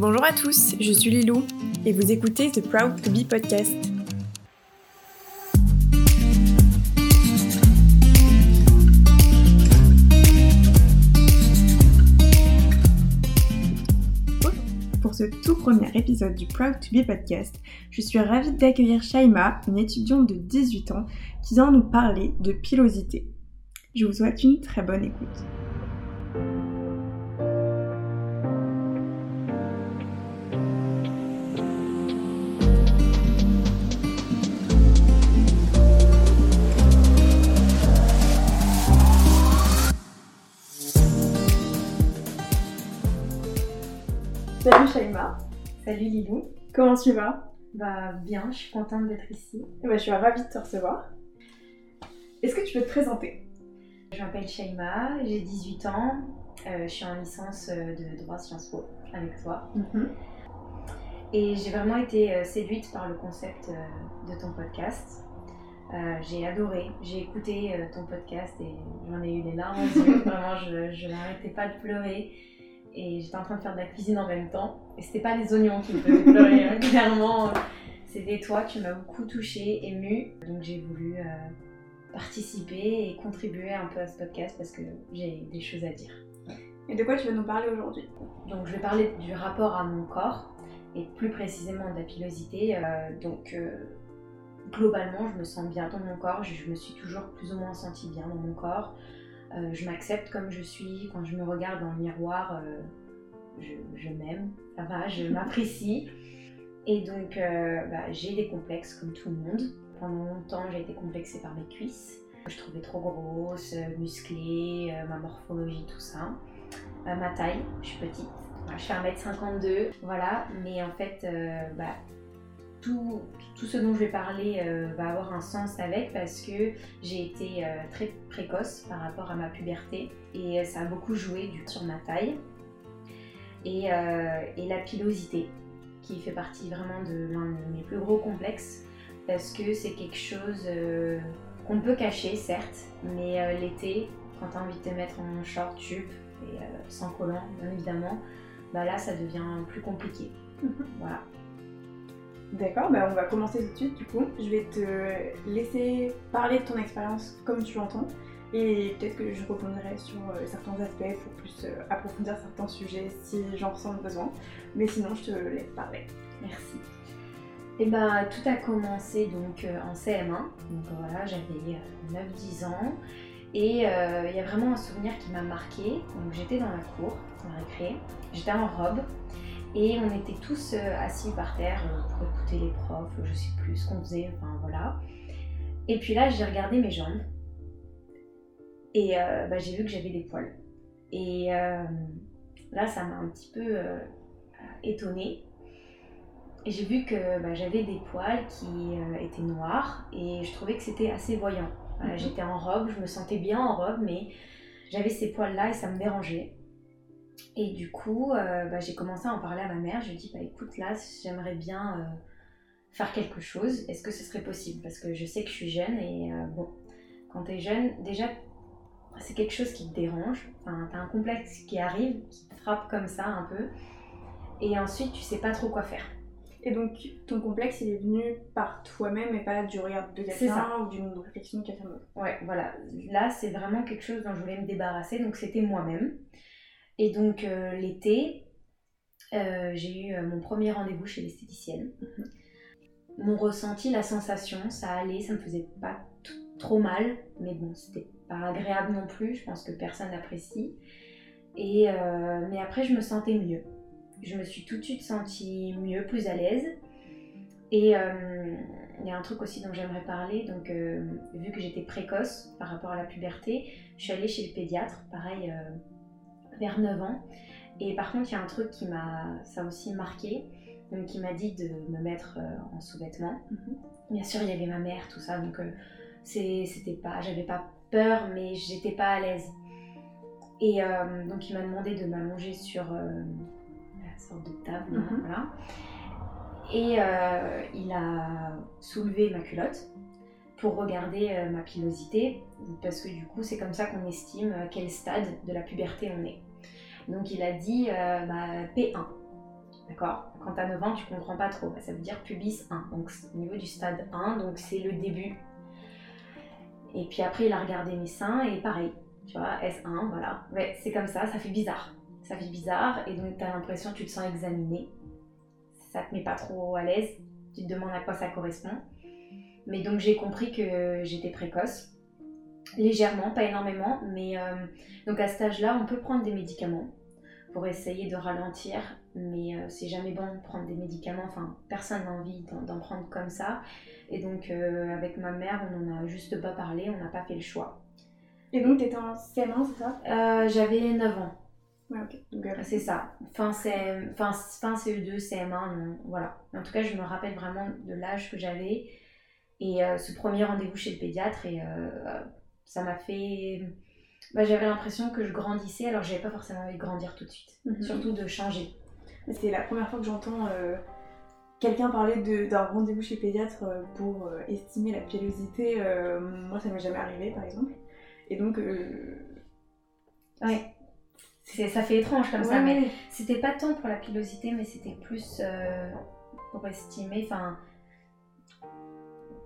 Bonjour à tous, je suis Lilou et vous écoutez The Proud to Be podcast. Pour ce tout premier épisode du Proud to Be podcast, je suis ravie d'accueillir Shaima, une étudiante de 18 ans, qui vient nous parler de pilosité. Je vous souhaite une très bonne écoute. Salut Shaima, Salut Lilou. comment tu vas? Bah bien, je suis contente d'être ici. Ben, Je suis ravie de te recevoir. Est-ce que tu peux te présenter? Je m'appelle Shaima, j'ai 18 ans, euh, je suis en licence euh, de droit Sciences Po avec toi. Et j'ai vraiment été euh, séduite par le concept de ton podcast. Euh, j'ai adoré, j'ai écouté ton podcast et j'en ai eu les larmes aux yeux. Vraiment, je, je n'arrêtais pas de pleurer. Et j'étais en train de faire de la cuisine en même temps. Et c'était pas les oignons qui me faisaient pleurer, hein, clairement. C'était toi qui m'as beaucoup touchée, émue. Donc j'ai voulu euh, participer et contribuer un peu à ce podcast parce que j'ai des choses à dire. Et de quoi tu vas nous parler aujourd'hui? Donc je vais parler du rapport à mon corps et plus précisément de la pilosité. Euh, donc euh, globalement, je me sens bien dans mon corps. Je, je me suis toujours plus ou moins sentie bien dans mon corps. Euh, je m'accepte comme je suis. Quand je me regarde dans le miroir, euh, je, je m'aime. Ça va, je m'apprécie. Et donc euh, bah, j'ai des complexes comme tout le monde. Pendant longtemps, j'ai été complexée par mes cuisses. Je trouvais trop grosse, musclée, ma morphologie, tout ça. Euh, ma taille, je suis petite. Voilà, je fais 1m52, voilà. Mais en fait, bah, tout, tout ce dont je vais parler euh, va avoir un sens avec parce que j'ai été euh, très précoce par rapport à ma puberté et ça a beaucoup joué du, sur ma taille. Et, euh, et la pilosité, qui fait partie vraiment de l'un de mes plus gros complexes parce que c'est quelque chose euh, qu'on peut cacher, certes, mais euh, l'été, quand tu as envie de te mettre en short, jupe et euh, sans collant, bien évidemment, bah là ça devient plus compliqué. Voilà. D'accord, bah on va commencer tout de suite du coup. Je vais te laisser parler de ton expérience comme tu l'entends. Et peut-être que je rebondirai sur euh, certains aspects pour plus euh, approfondir certains sujets si j'en ressens le besoin. Mais sinon, je te laisse parler. Merci. Et ben tout a commencé donc euh, en CM1. Donc voilà, j'avais euh, 9-10 ans. Et il y a vraiment un souvenir qui m'a marqué. Donc j'étais dans la cour, en récré. J'étais en robe. Et on était tous euh, assis par terre euh, pour écouter les profs, je sais plus ce qu'on faisait, enfin voilà. Et puis là, j'ai regardé mes jambes. Et euh, bah, j'ai vu que j'avais des poils. Et euh, là, ça m'a un petit peu euh, étonnée. Et j'ai vu que bah, j'avais des poils qui étaient noirs et je trouvais que c'était assez voyant. Voilà, Mhm. J'étais en robe, je me sentais bien en robe, mais j'avais ces poils-là et ça me dérangeait. Et du coup, euh, bah, j'ai commencé à en parler à ma mère. Je lui ai dit, bah, écoute, là, j'aimerais bien euh, faire quelque chose. Est-ce que ce serait possible? Parce que je sais que je suis jeune et euh, bon, quand tu es jeune, déjà, c'est quelque chose qui te dérange. Enfin, tu as un complexe qui arrive, qui te frappe comme ça un peu. Et ensuite, tu sais pas trop quoi faire. Et donc, ton complexe, il est venu par toi-même et pas du regard de quelqu'un ou d'une réflexion de quelqu'un d'autre. Ouais, voilà. Là, c'est vraiment quelque chose dont je voulais me débarrasser, donc c'était moi-même. Et donc, euh, l'été, euh, j'ai eu euh, mon premier rendez-vous chez l'esthéticienne. Mon ressenti, la sensation, ça allait, ça me faisait pas trop mal, mais bon, c'était pas agréable non plus, je pense que personne n'apprécie. Et, euh, mais après, je me sentais mieux. Je me suis tout de suite sentie mieux, plus à l'aise. Et il y a un truc aussi dont j'aimerais parler. Donc, euh, vu que j'étais précoce par rapport à la puberté, je suis allée chez le pédiatre, pareil, euh, vers 9 ans. Et par contre, il y a un truc qui m'a ça aussi marqué. Donc, il m'a dit de me mettre euh, en sous-vêtements. Mhm. Bien sûr, il y avait ma mère, tout ça. Donc, euh, c'est- c'était pas, j'avais pas peur, mais j'étais pas à l'aise. Et euh, donc, il m'a demandé de m'allonger sur euh, la sorte de table, Mhm. voilà. Et euh, il a soulevé ma culotte pour regarder ma pilosité, parce que du coup, c'est comme ça qu'on estime à quel stade de la puberté on est. Donc, il a dit euh, bah, P1. D'accord? Quand t'as 9 ans, tu comprends pas trop. Bah, ça veut dire pubis 1. Donc au niveau du stade 1, donc c'est le début. Et puis après, il a regardé mes seins et pareil. Tu vois, S1, voilà. C'est comme ça, ça fait bizarre. Ça fait bizarre et donc t'as l'impression que tu te sens examiné. Ça te met pas trop à l'aise. Tu te demandes à quoi ça correspond. Mais donc j'ai compris que j'étais précoce. Légèrement, pas énormément. Mais euh, donc à cet âge-là, on peut prendre des médicaments pour essayer de ralentir mais euh, c'est jamais bon de prendre des médicaments, enfin personne n'a envie d'en prendre comme ça. Et donc euh, avec ma mère, on n'en a juste pas parlé, on n'a pas fait le choix. Et donc tu étais en CM1, c'est ça? Euh, J'avais 9 ans. Ouais, ok. C'est ça. Fin, CM... fin, fin CE2, CM1, voilà. En tout cas, je me rappelle vraiment de l'âge que j'avais et ce premier rendez-vous chez le pédiatre et ça m'a fait bah, j'avais l'impression que je grandissais alors j'avais pas forcément envie de grandir tout de suite, mhm. surtout de changer. C'est la première fois que j'entends euh, quelqu'un parler d'un rendez-vous chez pédiatre euh, pour euh, estimer la pilosité. moi, ça m'est jamais arrivé, par exemple. Et donc. Ouais. Ça fait étrange comme ça, mais c'était pas tant pour la pilosité, mais c'était plus pour estimer, enfin,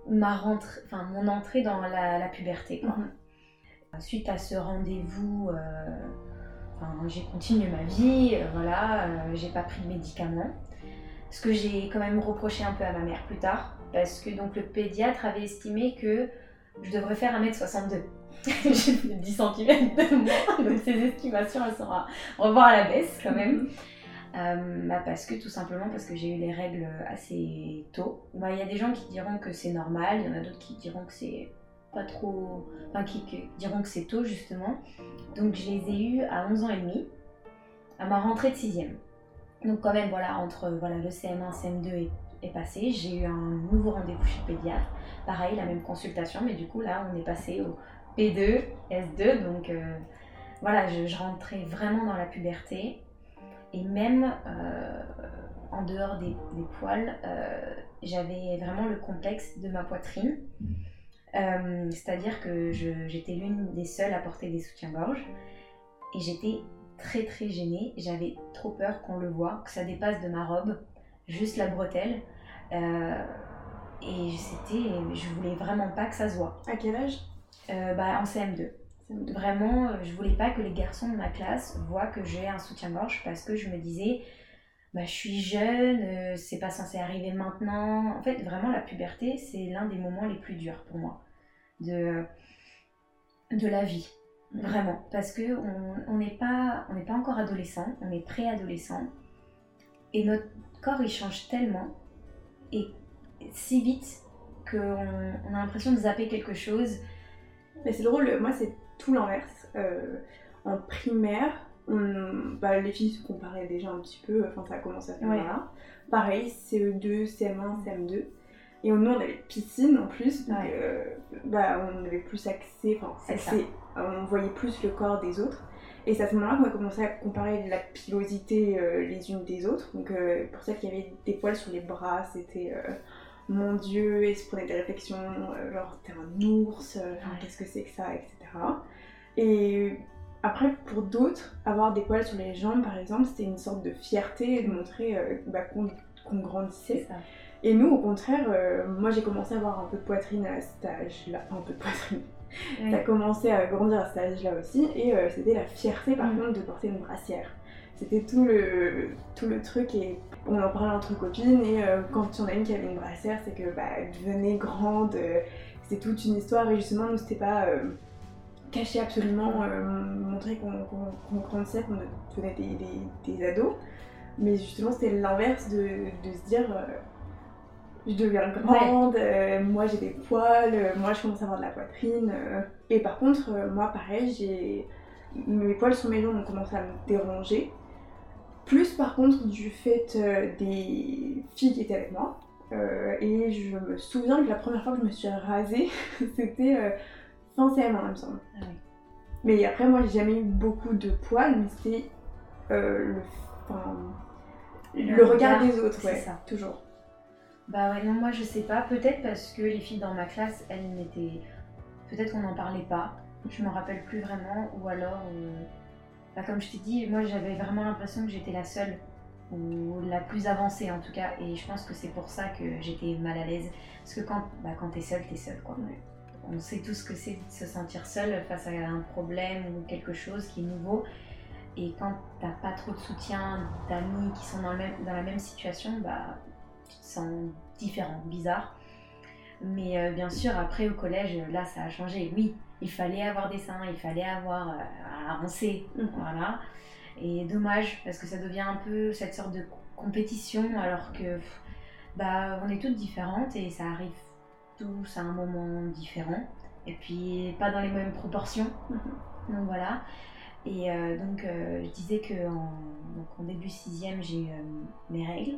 ma rentrée, enfin, mon entrée dans la, puberté, quoi. Mhm. Suite à ce rendez-vous j'ai continué ma vie, euh, voilà, euh, j'ai pas pris de médicaments. Ce que j'ai quand même reproché un peu à ma mère plus tard, parce que donc le pédiatre avait estimé que je devrais faire 1m62. j'ai fait 10 cm de moins, donc ces estimations elles sont à revoir à la baisse quand même. Euh, bah parce que tout simplement parce que j'ai eu les règles assez tôt. Bah, il y a des gens qui diront que c'est normal, il y en a d'autres qui diront que c'est pas trop. Enfin, qui, diront que c'est tôt justement. Donc je les ai eus à 11 ans et demi, à ma rentrée de 6 Donc quand même, voilà, entre voilà, le CM1, CM2 est, passé, j'ai eu un nouveau rendez-vous chez le pédiatre. Pareil, la même consultation, mais du coup là, on est passé au P2, S2. Donc euh, voilà, je, rentrais vraiment dans la puberté. Et même euh, en dehors des, poils, euh, j'avais vraiment le complexe de ma poitrine. Euh, c'est-à-dire que j'étais l'une des seules à porter des soutiens-gorge et j'étais très très gênée. J'avais trop peur qu'on le voit, que ça dépasse de ma robe, juste la bretelle. Euh, et c'était, je voulais vraiment pas que ça se voit. À quel âge? Euh, bah, En CM2. Vraiment, je voulais pas que les garçons de ma classe voient que j'ai un soutien-gorge parce que je me disais, bah, je suis jeune, c'est pas censé arriver maintenant. En fait, vraiment, la puberté, c'est l'un des moments les plus durs pour moi de, de la vie. Vraiment. Parce que on n'est pas, on pas encore adolescent, on est préadolescent. Et notre corps, il change tellement. Et si vite qu'on on a l'impression de zapper quelque chose. Mais c'est drôle, moi c'est tout l'inverse. Euh, en primaire, bah, les filles se comparaient déjà un petit peu, enfin ça a commencé à faire là. Pareil, CE2, CM1, CM2. Et nous, on avait piscine en plus, donc euh, bah, on avait plus accès, accès, on voyait plus le corps des autres. Et c'est à ce moment-là qu'on a commencé à comparer la pilosité euh, les unes des autres. Donc euh, pour celles qui avaient des poils sur les bras, c'était mon dieu, et se prenaient des réflexions, genre t'es un ours, qu'est-ce que c'est que ça, etc. Et après, pour d'autres, avoir des poils sur les jambes, par exemple, c'était une sorte de fierté de montrer bah, qu'on grandissait. Ça. Et nous, au contraire, euh, moi j'ai commencé à avoir un peu de poitrine à cet âge-là. Un peu de poitrine. Ça a commencé à grandir à cet âge-là aussi. Et euh, c'était la fierté par mm. contre de porter une brassière. C'était tout le, tout le truc et on en parlait entre copines. Et euh, quand il y en a une qui avait une brassière, c'est que bah, elle devenait grande. c'était toute une histoire. Et justement, nous, c'était pas cacher absolument, montrer qu'on grandissait, qu'on devenait des, des, des, ados. Mais justement, c'était l'inverse de, de, se dire je deviens grande, euh, moi j'ai des poils, euh, moi je commence à avoir de la poitrine. Euh. et par contre, moi pareil, j'ai mes poils sur mes jambes ont commencé à me déranger. Plus par contre du fait des filles qui étaient avec moi. et je me souviens que la première fois que je me suis rasée, c'était fin CM1, il me semble. Ah mais après, moi j'ai jamais eu beaucoup de poils, mais c'était le, le, regard, des autres, ouais, ça. toujours. Bah ouais, non, moi je sais pas. Peut-être parce que les filles dans ma classe, elles n'étaient. Peut-être qu'on n'en parlait pas. Je me rappelle plus vraiment. Ou alors. Euh, bah, comme je t'ai dit, moi j'avais vraiment l'impression que j'étais la seule. ou la plus avancée en tout cas. Et je pense que c'est pour ça que j'étais mal à l'aise. Parce que quand, bah, quand t'es seule, t'es seule quoi. On sait tout ce que c'est de se sentir seule face à un problème ou quelque chose qui est nouveau. Et quand t'as pas trop de soutien d'amis qui sont dans, le même, dans la même situation, bah, tu te sens différent, bizarre. Mais euh, bien sûr, après au collège, là, ça a changé. Oui, il fallait avoir des seins, il fallait avoir. Euh, on sait, Mhm. voilà. Et dommage, parce que ça devient un peu cette sorte de compétition, alors que pff, bah, on est toutes différentes et ça arrive tous à un moment différent. Et puis, pas dans les mêmes proportions. Mhm. Donc voilà. Et euh, donc, euh, je disais qu'en donc en début sixième, j'ai eu mes règles.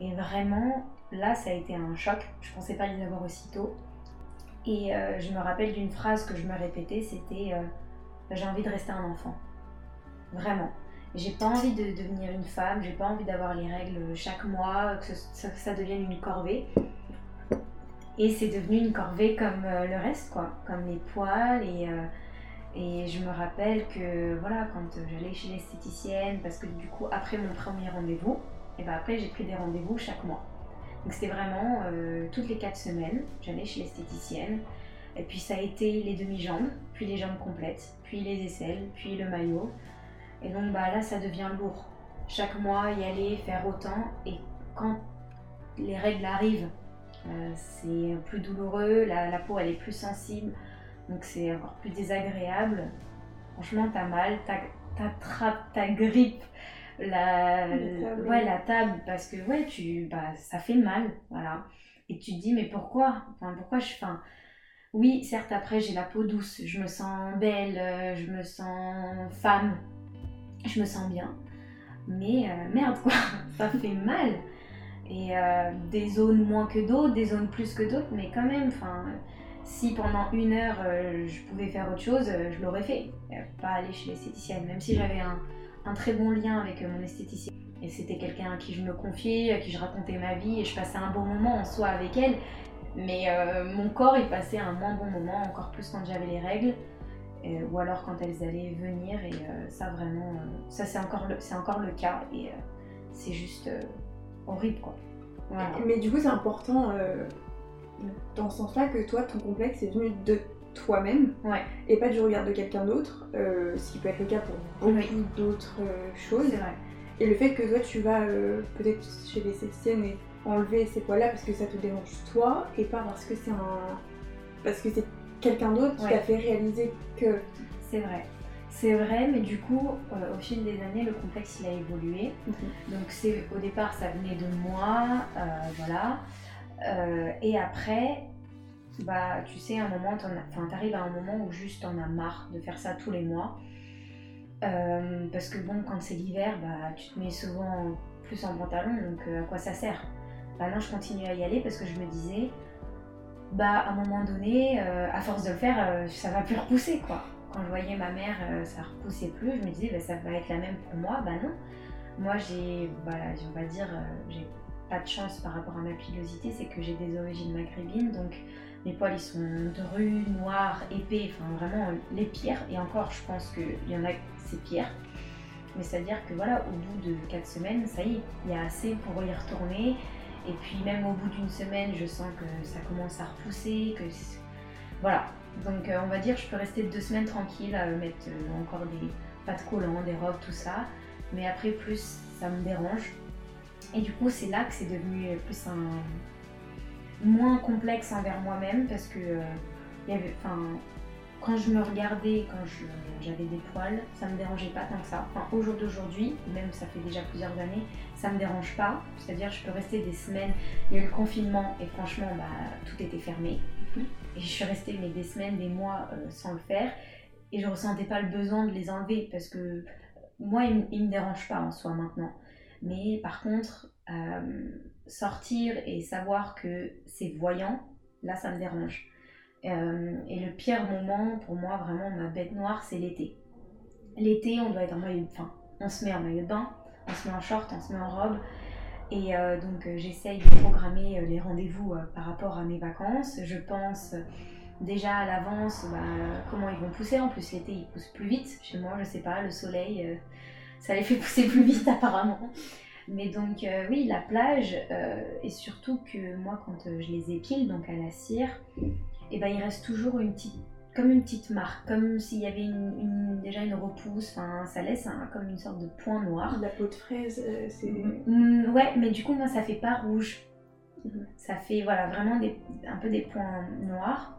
Et vraiment, là, ça a été un choc. Je pensais pas les avoir aussitôt. Et euh, je me rappelle d'une phrase que je me répétais, c'était euh, j'ai envie de rester un enfant. Vraiment. J'ai pas envie de devenir une femme, j'ai pas envie d'avoir les règles chaque mois, que, ça devienne une corvée. Et c'est devenu une corvée comme euh, le reste, quoi. Comme les poils et. et je me rappelle que voilà, quand j'allais chez l'esthéticienne, parce que du coup, après mon premier rendez-vous, et ben après j'ai pris des rendez-vous chaque mois. Donc c'était vraiment euh, toutes les quatre semaines, j'allais chez l'esthéticienne. Et puis ça a été les demi-jambes, puis les jambes complètes, puis les aisselles, puis le maillot. Et donc bah là ça devient lourd. Chaque mois y aller, faire autant. Et quand les règles arrivent, euh, c'est plus douloureux, la, peau elle est plus sensible. Donc c'est encore plus désagréable. Franchement, t'as mal, t'attrapes, ta grippe, la, La table. ouais, la table, parce que ouais, tu, bah, ça fait mal, voilà. Et tu te dis, mais pourquoi? Enfin, Pourquoi je. Enfin, oui, certes, après j'ai la peau douce, je me sens belle, euh, je me sens femme, je me sens bien. Mais euh, merde, quoi, ça fait mal. Et euh, des zones moins que d'autres, des zones plus que d'autres, mais quand même, enfin, si pendant une heure euh, je pouvais faire autre chose, euh, je l'aurais fait. Euh, Pas aller chez l'esthéticienne, même si j'avais un, un très bon lien avec euh, mon esthéticienne. Et c'était quelqu'un à qui je me confiais, à qui je racontais ma vie, et je passais un bon moment en soi avec elle. Mais euh, mon corps, il passait un moins bon moment, encore plus quand j'avais les règles, euh, ou alors quand elles allaient venir. Et ça, vraiment, ça c'est encore, le- encore le cas, et c'est juste horrible, quoi. Voilà. Mais du coup, c'est important dans ce sens-là que toi, ton complexe est venu de toi-même Ouais. et pas du regard de quelqu'un d'autre, euh, ce qui peut être le cas pour beaucoup Oui. d'autres euh, choses. Et le fait que toi, tu vas euh, peut-être chez les esthéticiennes et enlever ces poils-là parce que ça te dérange toi et pas parce que c'est un. parce que c'est quelqu'un d'autre qui Ouais. t'a fait réaliser que. C'est vrai. C'est vrai, mais du coup, euh, au fil des années, le complexe il a évolué. Donc c'est au départ, ça venait de moi, euh, voilà. Euh, et après, bah tu sais, à un moment, t'arrives à un moment où juste t'en as marre de faire ça tous les mois. Euh, parce que bon, quand c'est l'hiver, bah tu te mets souvent plus en pantalon, donc euh, à quoi ça sert? Bah non, je continue à y aller parce que je me disais, bah à un moment donné, euh, à force de le faire, ça va plus repousser quoi. Quand je voyais ma mère, ça repoussait plus, je me disais, bah, ça va être la même pour moi, bah non. Moi j'ai, voilà, on va dire, j'ai pas de chance par rapport à ma pilosité, c'est que j'ai des origines maghrébines, donc mes poils ils sont drus, noirs, épais, enfin vraiment les pires. Et encore, je pense qu'il y en a c'est pire. Mais c'est-à-dire que voilà, au bout de 4 semaines, ça y est, il y a assez pour y retourner. Et puis même au bout d'une semaine, je sens que ça commence à repousser, que voilà. Donc euh, on va dire, je peux rester deux semaines tranquille à mettre euh, encore des pâtes collants, des robes, tout ça. Mais après, plus ça me dérange. Et du coup, c'est là que c'est devenu plus un moins complexe envers moi-même parce que euh, y avait, quand je me regardais, quand j'avais des poils, ça me dérangeait pas tant que ça. Enfin, au jour d'aujourd'hui, même ça fait déjà plusieurs années, ça me dérange pas. C'est-à-dire, je peux rester des semaines. Il y a eu le confinement et franchement, bah, tout était fermé. Mhm. Et je suis restée mais, des semaines, des mois euh, sans le faire. Et je ressentais pas le besoin de les enlever parce que moi, ils, ils me dérangent pas en soi maintenant. Mais par contre, euh, sortir et savoir que c'est voyant, là, ça me dérange. Euh, et le pire moment pour moi, vraiment, ma bête noire, c'est l'été. L'été, on doit être en maillot de bain. On se met en maillot de bain, on se met en short, on se met en robe. Et euh, donc, euh, j'essaye de programmer les rendez-vous par rapport à mes vacances. Je pense déjà à l'avance bah, comment ils vont pousser. En plus, l'été, ils poussent plus vite. Chez moi, je sais pas, le soleil, ça les fait pousser plus vite apparemment. Mais donc, euh, oui, la plage, euh, et surtout que moi, quand euh, je les épile, donc à la cire, et ben, il reste toujours une petite, comme une petite marque, comme s'il y avait une, une- déjà une repousse, enfin, ça laisse un- comme une sorte de point noir. La peau de fraise, c'est. Mm, ouais, mais du coup, moi, ça fait pas rouge. Mhm. Ça fait voilà, vraiment des, un peu des points noirs.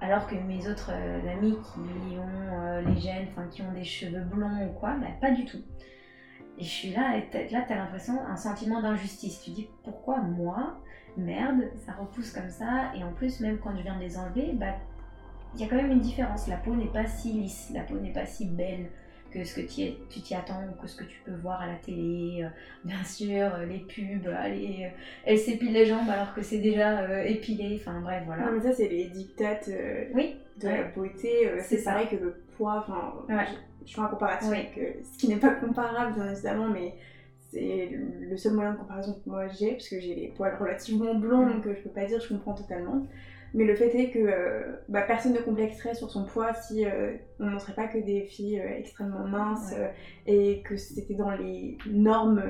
Alors que mes autres amis qui ont les gènes, enfin qui ont des cheveux blonds ou quoi, bah, pas du tout. Et je suis là, et là, t'as l'impression, un sentiment d'injustice. Tu dis pourquoi moi, merde, ça repousse comme ça, et en plus, même quand je viens de les enlever, bah, il y a quand même une différence. La peau n'est pas si lisse, la peau n'est pas si belle que ce que tu t'y attends ou que ce que tu peux voir à la télé. Euh, Bien sûr, euh, les pubs, allez, euh, elle s'épile les jambes alors que c'est déjà euh, épilé, enfin bref, voilà. Non, mais ça, c'est les dictates euh, Oui, de la beauté. euh, C'est pareil que le poids. Enfin, Ouais. Je, fais un comparatif Oui. avec euh, ce qui n'est pas comparable, bien évidemment, mais c'est le seul moyen de comparaison que moi j'ai, parce que j'ai les poils relativement blonds, Mm. donc euh, je peux pas dire, je comprends totalement. Mais le fait est que euh, bah, personne ne complexerait sur son poids si euh, on ne montrait pas que des filles euh, extrêmement minces Ouais. et que c'était dans les normes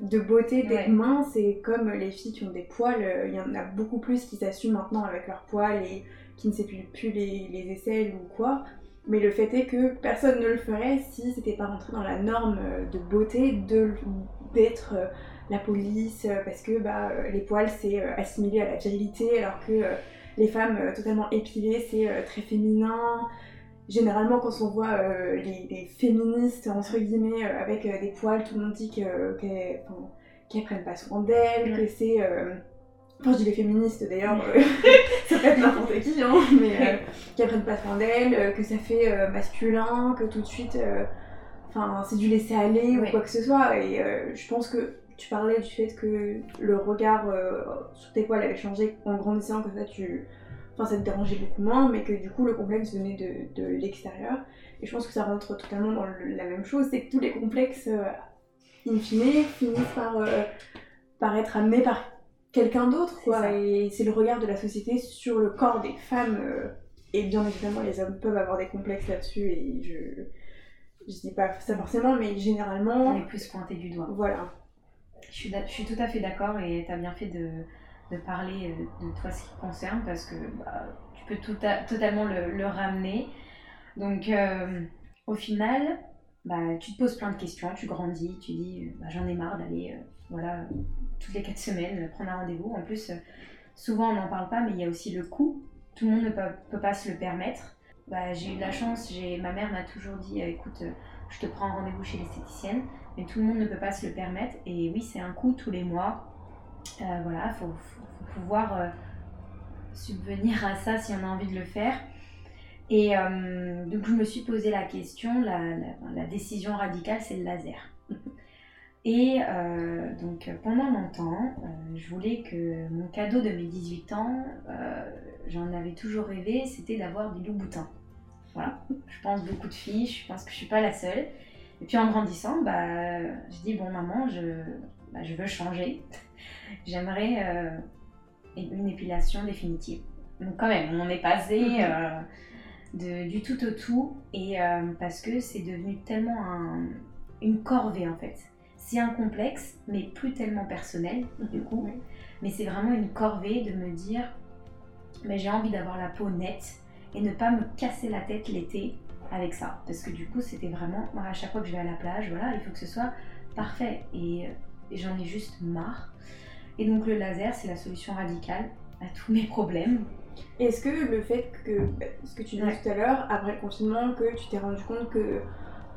de beauté d'être Ouais. mince. Et comme les filles qui ont des poils, il y en a beaucoup plus qui s'assument maintenant avec leurs poils et qui ne s'épilent plus les, les aisselles ou quoi. Mais le fait est que personne ne le ferait si c'était pas rentré dans la norme euh, de beauté de d'être euh, la police euh, parce que bah, les poils c'est assimilé à la virilité alors que les femmes totalement épilées c'est très féminin. Généralement quand on voit les, les féministes entre guillemets avec des poils, tout le monde dit que- qu'elles enfin, qu'elles prennent pas soin d'elles, que c'est... Enfin je dis les féministes d'ailleurs, euh, ça peut être n'importe qui, hein, mais euh, qu'elles prennent pas soin d'elles, euh, que ça fait euh, masculin, que tout de suite... Enfin, c'est du laisser aller ou quoi que ce soit. Et je pense que tu parlais du fait que le regard sur tes poils avait changé en grandissant, que ça, tu... enfin, ça te dérangeait beaucoup moins, mais que du coup le complexe venait de, de l'extérieur. Et je pense que ça rentre totalement dans le- la même chose, c'est que tous les complexes, in fine, finissent par, par être amenés par quelqu'un d'autre, quoi. Et c'est le regard de la société sur le corps des femmes. euh, et bien évidemment, les hommes peuvent avoir des complexes là-dessus, et je... Je dis pas ça forcément, mais on généralement, est plus pointé du doigt. voilà. Je suis, je suis tout à fait d'accord et tu as bien fait de, de parler euh, de toi ce qui te concerne parce que bah, tu peux tout à- totalement le, le ramener. Donc euh, au final, bah, tu te poses plein de questions, tu grandis, tu dis bah, j'en ai marre d'aller euh, voilà, toutes les quatre semaines euh, prendre un rendez-vous. En plus, euh, souvent on n'en parle pas, mais il y a aussi le coût. Tout le monde ne peut, peut pas se le permettre. Bah, j'ai eu de la chance, ma mère m'a toujours dit euh, écoute, je te prends un rendez-vous chez l'esthéticienne mais tout le monde ne peut pas se le permettre. Et oui, c'est un coût tous les mois. Euh, voilà, il faut, faut- faut pouvoir euh, subvenir à ça si on a envie de le faire. Et euh, donc je me suis posé la question, la, la- la décision radicale, c'est le laser. Et euh, donc pendant longtemps, euh, je voulais que mon cadeau de mes 18 ans, euh, j'en avais toujours rêvé, c'était d'avoir des loups boutins. Voilà, je pense beaucoup de filles, je pense que je suis pas la seule. Et puis en grandissant, bah, je dis bon maman, je, bah, je veux changer. J'aimerais une épilation définitive. Donc quand même, on est passé de, du tout au tout et parce que c'est devenu tellement un- une corvée en fait. C'est un complexe, mais plus tellement personnel du coup. Ouais. Mais c'est vraiment une corvée de me dire, mais j'ai envie d'avoir la peau nette et ne pas me casser la tête l'été avec ça. Parce que du coup, c'était vraiment, moi, à chaque fois que je vais à la plage, voilà, il faut que ce soit parfait. Et, et j'en ai juste marre. Et donc le laser, c'est la solution radicale à tous mes problèmes. Est-ce que le fait que, bah, ce que tu disais Ouais. tout à l'heure, après le confinement, que tu t'es rendu compte que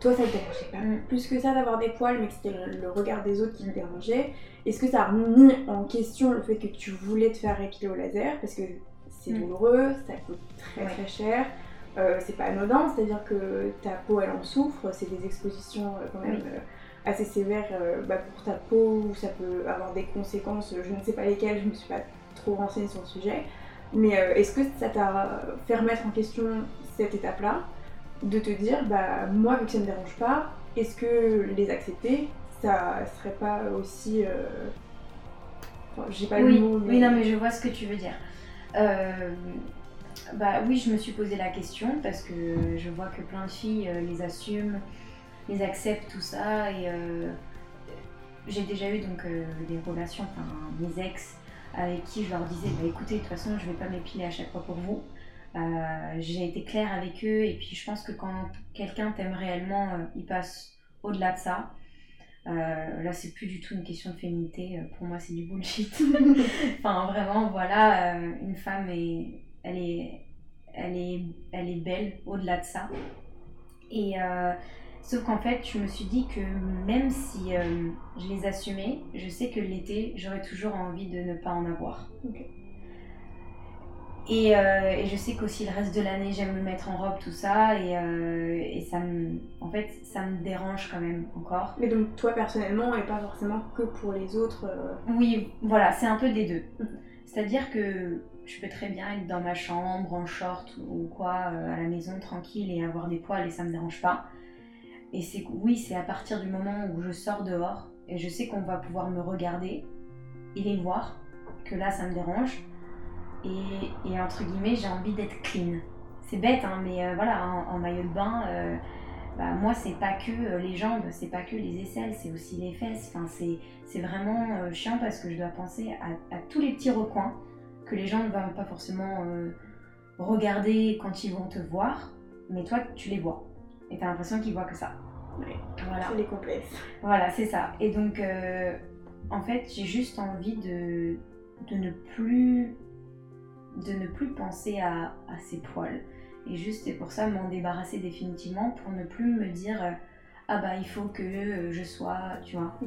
toi ça te dérangeait pas Mm. plus que ça d'avoir des poils, mais que c'était le, le regard des autres qui te dérangeait, est-ce que ça a remis en question le fait que tu voulais te faire épiler au laser? Parce que c'est Mm. douloureux, ça coûte très Ouais. très cher. euh, c'est pas anodin, c'est-à-dire que ta peau elle en souffre, c'est des expositions euh, quand même Oui. euh, assez sévères bah, pour ta peau, où ça peut avoir des conséquences, je ne sais pas lesquelles, je me suis pas trop renseignée sur le sujet. Mais est-ce que ça t'a fait remettre en question cette étape-là? De te dire, bah moi, vu que ça ne me dérange pas, est-ce que les accepter, ça serait pas aussi. euh, Enfin, j'ai pas oui, le mot, mais. oui, non, mais je vois ce que tu veux dire. Euh, bah oui, je me suis posé la question parce que je vois que plein de filles euh, les assument, les acceptent, tout ça. Et, euh, j'ai déjà eu donc des relations, enfin mes ex, avec qui je leur disais bah écoutez, de toute façon, je vais pas m'épiler à chaque fois pour vous. Euh, j'ai été claire avec eux et puis je pense que quand quelqu'un t'aime réellement, euh, il passe au-delà de ça. là, c'est plus du tout une question de féminité. Pour moi, c'est du bullshit. enfin, vraiment, voilà, une femme est, elle est, elle est, elle est belle au-delà de ça. Et Sauf qu'en fait, je me suis dit que même si euh, je les assumais, je sais que l'été, j'aurais toujours envie de ne pas en avoir. Et, euh, et, je sais qu'aussi le reste de l'année, j'aime me mettre en robe, tout ça, et, euh, et, ça me, en fait, ça me dérange quand même encore. Mais donc toi personnellement, et pas forcément que pour les autres Oui, voilà, c'est un peu des deux. Mhm. C'est-à-dire que je peux très bien être dans ma chambre, en short ou quoi, à la maison, tranquille, et avoir des poils, et ça me dérange pas. Et c'est oui, c'est à partir du moment où je sors dehors et je sais qu'on va pouvoir me regarder et les voir que là ça me dérange. Et, et entre guillemets, j'ai envie d'être clean. C'est bête, hein, mais euh, voilà, en, maillot de bain, euh, bah, moi c'est pas que euh, les jambes, c'est pas que les aisselles, c'est aussi les fesses. Enfin, c'est vraiment chiant parce que je dois penser à, à, tous les petits recoins que les gens ne vont pas forcément regarder quand ils vont te voir, mais toi tu les vois. Et t'as l'impression qu'ils voient que ça. Voilà. C'est les complexes. Voilà, c'est ça. Et donc, en fait, j'ai juste envie de, de, ne plus, de ne plus penser à, à ces poils. Et juste, et pour ça, m'en débarrasser définitivement pour ne plus me dire euh, ah bah il faut que je sois, tu vois.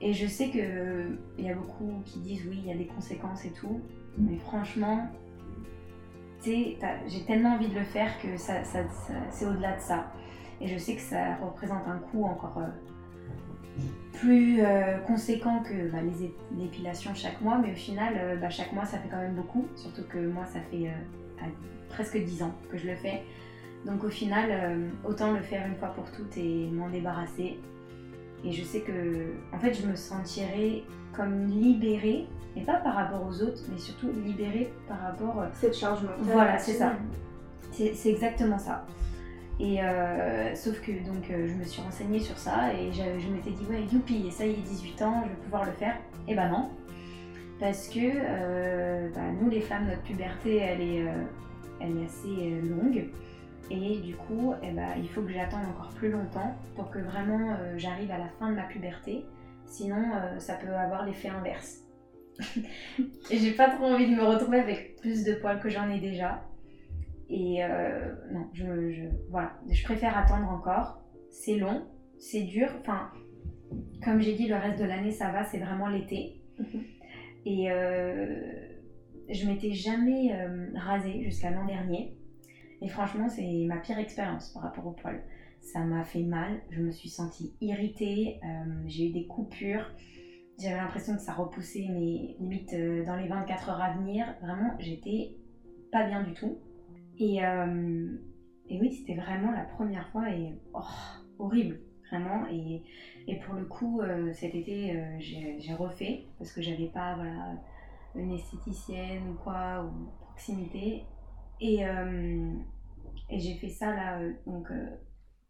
Et je sais que il y a beaucoup qui disent oui, il y a des conséquences et tout, mais franchement, j'ai tellement envie de le faire que ça, c'est au-delà de ça. Et je sais que ça représente un coût encore euh, plus euh, conséquent que bah, les, épilations chaque mois, mais au final, euh, bah, chaque mois ça fait quand même beaucoup, surtout que moi ça fait presque 10 ans que je le fais. Donc au final, autant le faire une fois pour toutes et m'en débarrasser. Et je sais que, en fait, je me sentirais comme libérée et pas par rapport aux autres, mais surtout libérée par rapport. Euh, Cette charge mentale. Voilà, c'est ça. C'est exactement ça. Et euh, sauf que donc euh, je me suis renseignée sur ça et je, m'étais dit ouais youpi, ça y est 18 ans, je vais pouvoir le faire. Et ben non. Parce que bah, nous les femmes, notre puberté elle est, elle est assez longue. Et du coup, eh ben, il faut que j'attende encore plus longtemps pour que vraiment j'arrive à la fin de ma puberté. Sinon, ça peut avoir l'effet inverse. j'ai pas trop envie de me retrouver avec plus de poils que j'en ai déjà. Et euh, non, je, voilà, je préfère attendre encore. C'est long, c'est dur. Enfin, comme j'ai dit, le reste de l'année ça va, c'est vraiment l'été. Mhm. Et euh, je m'étais jamais euh, rasée jusqu'à l'an dernier. Et franchement, c'est ma pire expérience par rapport aux poils. Ça m'a fait mal, je me suis sentie irritée, j'ai eu des coupures. J'avais l'impression que ça repoussait mes limites euh, dans les 24 heures à venir. Vraiment, j'étais pas bien du tout. Et, euh, et oui, c'était vraiment la première fois et oh, horrible, vraiment. Et, pour le coup, euh, cet été, j'ai refait parce que j'avais pas voilà, une esthéticienne ou quoi, ou proximité. Et, et j'ai fait ça là, donc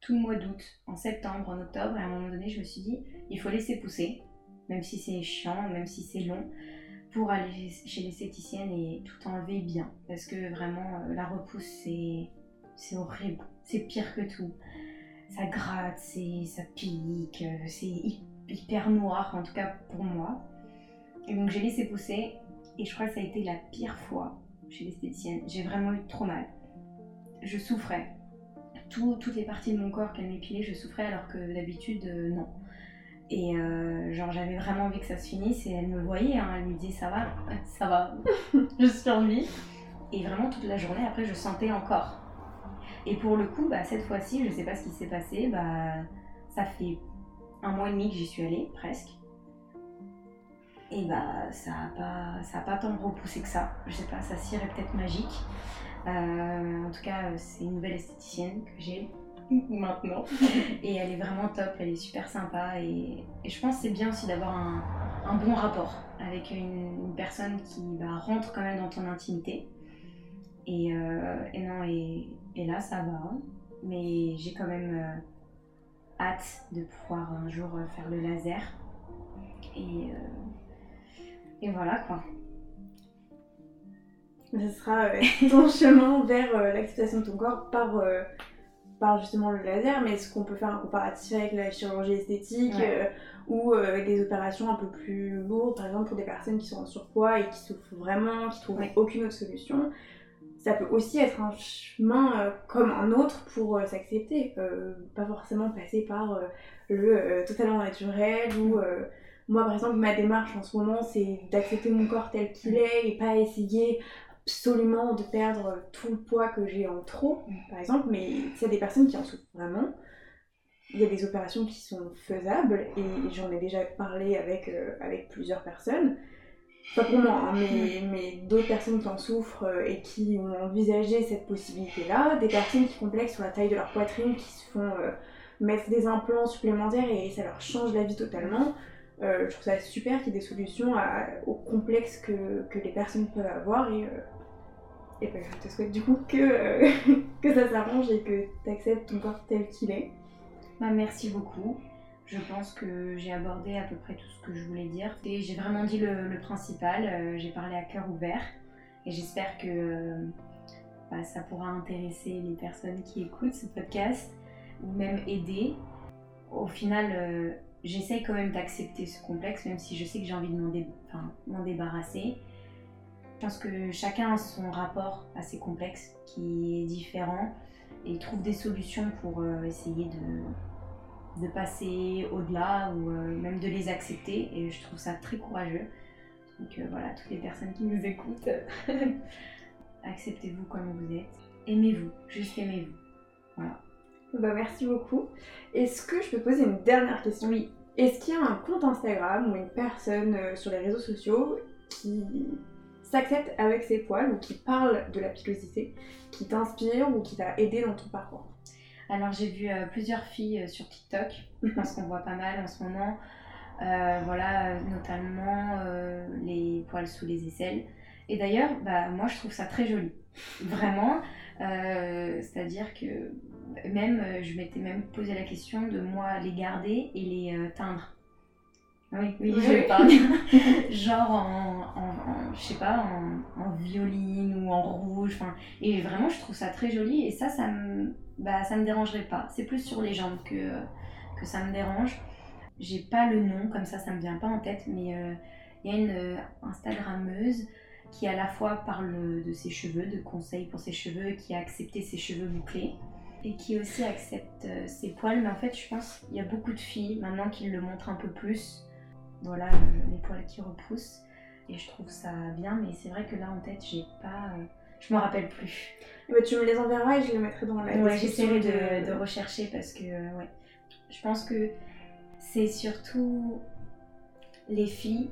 tout le mois d'août, en septembre, en octobre. Et à un moment donné, je me suis dit, il faut laisser pousser même si c'est chiant, même si c'est long, pour aller chez l'esthéticienne et tout enlever bien. Parce que vraiment, euh, la repousse, c'est horrible. C'est pire que tout. Ça gratte, ça pique, euh, c'est hyper noir, en tout cas pour moi. Et donc j'ai laissé pousser et je crois que ça a été la pire fois chez l'esthéticienne. J'ai vraiment eu trop mal. Je souffrais. toutes les parties de mon corps qu'elle m'épilait, je souffrais alors que d'habitude, euh, non. Et euh, genre j'avais vraiment envie que ça se finisse et elle me voyait, hein, elle me disait ça va, ça va, je vie. Et vraiment toute la journée après je sentais encore. Et pour le coup, bah, cette fois-ci, je sais pas ce qui s'est passé, bah, ça fait un mois et demi que j'y suis allée, presque. Et bah ça a pas, pas tant repoussé que ça. Je sais pas, sa cire peut-être magique. Euh, en tout cas, c'est une nouvelle esthéticienne que j'ai maintenant. et elle est vraiment top, elle est super sympa. Et, je pense que c'est bien aussi d'avoir un, bon rapport avec une, personne qui bah, rentre quand même dans ton intimité. Et, euh, et non, et, là ça va. Mais j'ai quand même euh, hâte de pouvoir un jour faire le laser. Et, et voilà quoi. Ce sera ton chemin vers l'acceptation de ton corps par par justement le laser, mais est-ce qu'on peut faire un comparatif avec la chirurgie esthétique euh, ou euh, avec des opérations un peu plus lourdes, par exemple pour des personnes qui sont en surpoids et qui souffrent vraiment, qui trouvent aucune autre solution? Ça peut aussi être un chemin euh, comme un autre pour s'accepter, pas forcément passer par le totalement naturel ou moi par exemple ma démarche en ce moment c'est d'accepter mon corps tel qu'il est et pas essayer absolument de perdre tout le poids que j'ai en trop, par exemple, mais il y a des personnes qui en souffrent vraiment. Il y a des opérations qui sont faisables et j'en ai déjà parlé avec, euh, avec plusieurs personnes. Pas pour moi, hein, mais, mais d'autres personnes qui en souffrent euh, et qui ont envisagé cette possibilité-là. Des personnes qui complexent sur la taille de leur poitrine, qui se font euh, mettre des implants supplémentaires et ça leur change la vie totalement. je trouve ça super qu'il y ait des solutions aux complexes que, que, les personnes peuvent avoir et et ben, je te souhaite du coup que, euh, que ça s'arrange et que tu acceptes ton corps tel qu'il est. Bah, merci beaucoup. Je pense que j'ai abordé à peu près tout ce que je voulais dire. Et j'ai vraiment dit le, principal, euh, j'ai parlé à cœur ouvert. Et j'espère que euh, bah, ça pourra intéresser les personnes qui écoutent ce podcast ou même aider. Au final, j'essaye quand même d'accepter ce complexe, même si je sais que j'ai envie de m'en débarrasser. Je pense que chacun a son rapport assez complexe qui est différent et trouve des solutions pour euh, essayer de, de passer au-delà ou euh, même de les accepter et je trouve ça très courageux. Donc euh, voilà, toutes les personnes qui nous écoutent, acceptez-vous comme vous êtes. Aimez-vous, juste aimez-vous. Voilà. Bah, merci beaucoup. Est-ce que je peux poser une dernière question? Oui. Est-ce qu'il y a un compte Instagram ou une personne sur les réseaux sociaux qui s'accepte avec ses poils ou qui parle de la pilosité, qui t'inspire ou qui t'a aidé dans ton parcours Alors j'ai vu euh, plusieurs filles euh, sur TikTok, je pense qu'on voit pas mal en ce moment. Euh, voilà, notamment les poils sous les aisselles. Et d'ailleurs, bah, moi je trouve ça très joli. Vraiment. C'est-à-dire que même, je m'étais même posé la question de moi les garder et les teindre. Oui, oui, je parle. Genre en, en, je sais pas, en, violine ou en rouge. Et vraiment, je trouve ça très joli. Et ça, ça me, bah, ça me dérangerait pas. C'est plus sur les jambes que, que ça me dérange. J'ai pas le nom, comme ça, ça me vient pas en tête. Mais euh, il y a une euh, Instagrammeuse qui à la fois parle de ses cheveux, de conseils pour ses cheveux, qui a accepté ses cheveux bouclés et qui aussi accepte euh, ses poils. Mais en fait, je pense qu'il y a beaucoup de filles maintenant qui le montrent un peu plus voilà, les poils qui repoussent. Et je trouve ça bien, mais c'est vrai que là en tête, j'ai pas. Euh, je me rappelle plus. Bah, tu me les enverras et je les mettrai dans la ouais, J'essaierai de, de, rechercher parce que, euh, ouais. Je pense que c'est surtout les filles,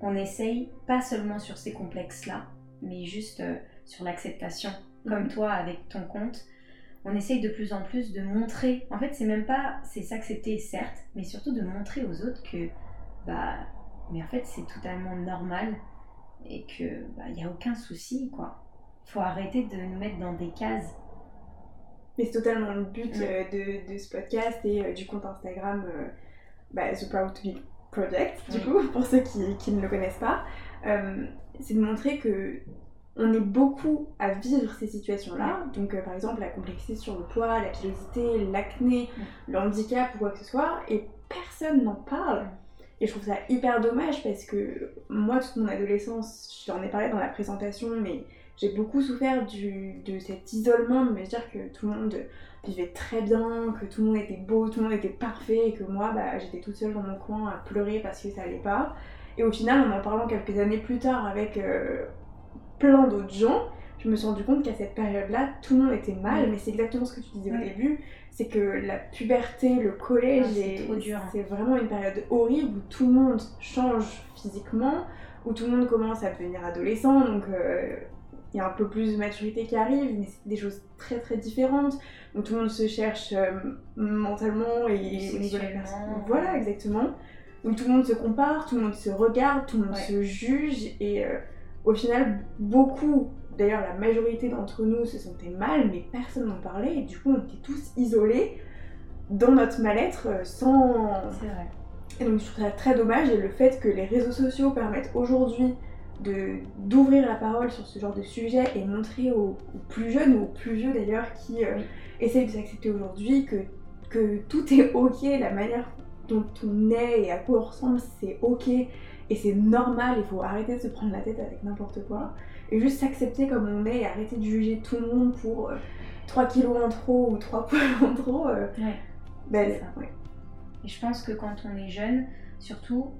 on essaye pas seulement sur ces complexes-là, mais juste euh, sur l'acceptation. Comme mhm. toi avec ton compte, on essaye de plus en plus de montrer. En fait, c'est même pas. C'est s'accepter, certes, mais surtout de montrer aux autres que bah, mais en fait, c'est totalement normal et que bah, il n'y a aucun souci, quoi. Faut arrêter de nous mettre dans des cases. Mais c'est totalement le but euh, de, de, ce podcast et euh, du compte Instagram euh, bah, The Proud to Be Project, du coup, pour ceux qui, qui, ne le connaissent pas. c'est de montrer que on est beaucoup à vivre ces situations-là. Donc, par exemple, la complexité sur le poids, la pilosité, l'acné, le handicap ou quoi que ce soit, et personne n'en parle. Et je trouve ça hyper dommage parce que moi, toute mon adolescence, j'en ai parlé dans la présentation, mais j'ai beaucoup souffert du, de cet isolement, de me dire que tout le monde vivait très bien, que tout le monde était beau, tout le monde était parfait, et que moi, bah, j'étais toute seule dans mon coin à pleurer parce que ça allait pas. Et au final, en en parlant quelques années plus tard avec euh, plein d'autres gens, je me suis rendu compte qu'à cette période-là, tout le monde était mal, mais c'est exactement ce que tu disais au début, c'est que la puberté, le collège, ah, c'est vraiment une période horrible où tout le monde change physiquement, où tout le monde commence à devenir adolescent, donc euh, il y a un peu plus de maturité qui arrive, mais c'est des choses très très différentes, où tout le monde se cherche euh, mentalement et au niveau Voilà, exactement. Où tout le monde se compare, tout le monde se regarde, tout le monde se juge, et euh, au final, beaucoup D'ailleurs, la majorité d'entre nous se sentaient mal, mais personne n'en parlait, et du coup, on était tous isolés dans notre mal-être euh, sans. C'est vrai. Et donc je trouve ça très dommage. Et le fait que les réseaux sociaux permettent aujourd'hui d'ouvrir la parole sur ce genre de sujet et montrer aux, plus jeunes ou aux plus vieux d'ailleurs qui euh, essayent de s'accepter aujourd'hui que, que tout est ok, la manière dont on est et à quoi on ressemble c'est ok. Et c'est normal, il faut arrêter de se prendre la tête avec n'importe quoi et juste s'accepter comme on est et arrêter de juger tout le monde pour 3 euh, kilos en trop ou 3 poils en trop. Euh, ouais. Ben, ouais. Et je pense que quand on est jeune, surtout,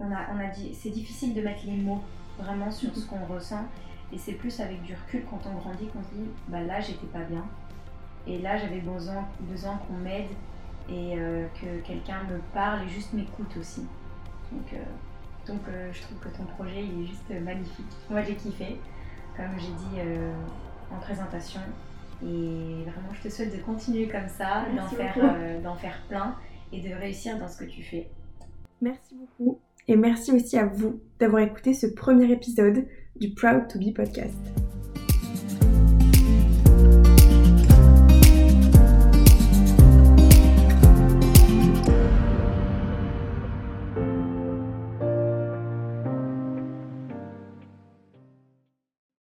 on a, on a dit, c'est difficile de mettre les mots vraiment sur ce qu'on ressent. Et c'est plus avec du recul quand on grandit qu'on se dit bah là j'étais pas bien. Et là j'avais besoin, besoin qu'on m'aide et euh, que quelqu'un me parle et juste m'écoute aussi. Donc, euh, donc euh, je trouve que ton projet il est juste magnifique. Moi j'ai kiffé, comme j'ai dit en présentation. Et vraiment je te souhaite de continuer comme ça, d'en faire, d'en faire plein et de réussir dans ce que tu fais. Merci beaucoup et merci aussi à vous d'avoir écouté ce premier épisode du Proud to Be podcast.